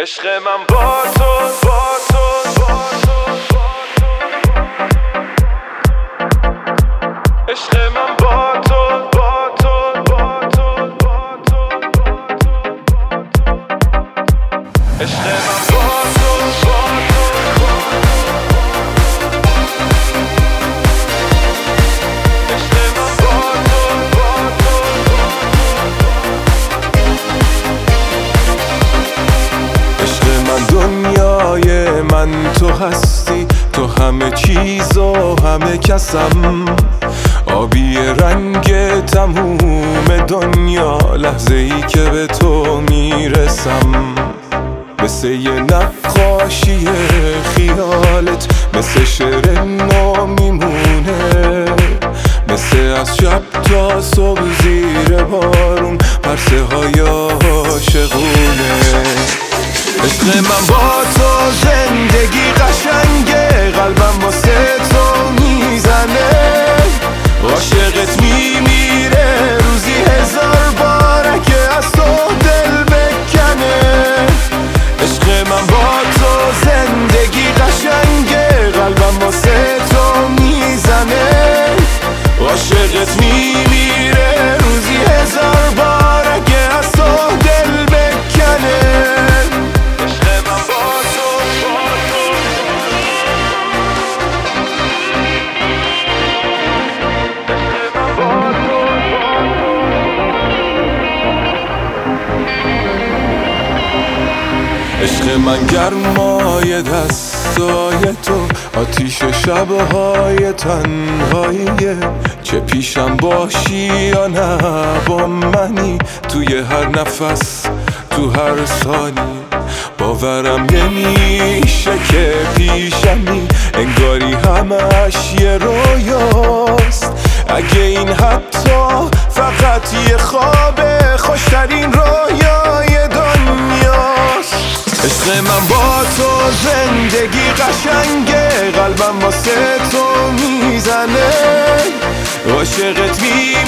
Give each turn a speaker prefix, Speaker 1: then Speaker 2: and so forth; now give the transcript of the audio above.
Speaker 1: عشق من با تو با تو با تو عشق من با تو با تو با تو با تو عشق من با تو من تو
Speaker 2: هستی تو همه چیز و همه کسم. آبی رنگ تموم دنیا لحظه ای که به تو می‌رسم. مثل یه نقاشی خیالت مثل شعر نو میمونه مثل از شب تا صبح زیر بارون عاشقت میمیره عشق من گرمای دستای تو آتیش شبهای تنهاییه چه پیشم باشی یا نه با منی؟ توی هر نفس تو هر ثانی. باورم نمیشه که پیشمی انگاری همش یه رویاست. اگه این حتی فقط یه خواب خوشترین دنیاست من با تو زندگی قشنگه. قلبم واسه تو می‌زنه. عاشقت میمیره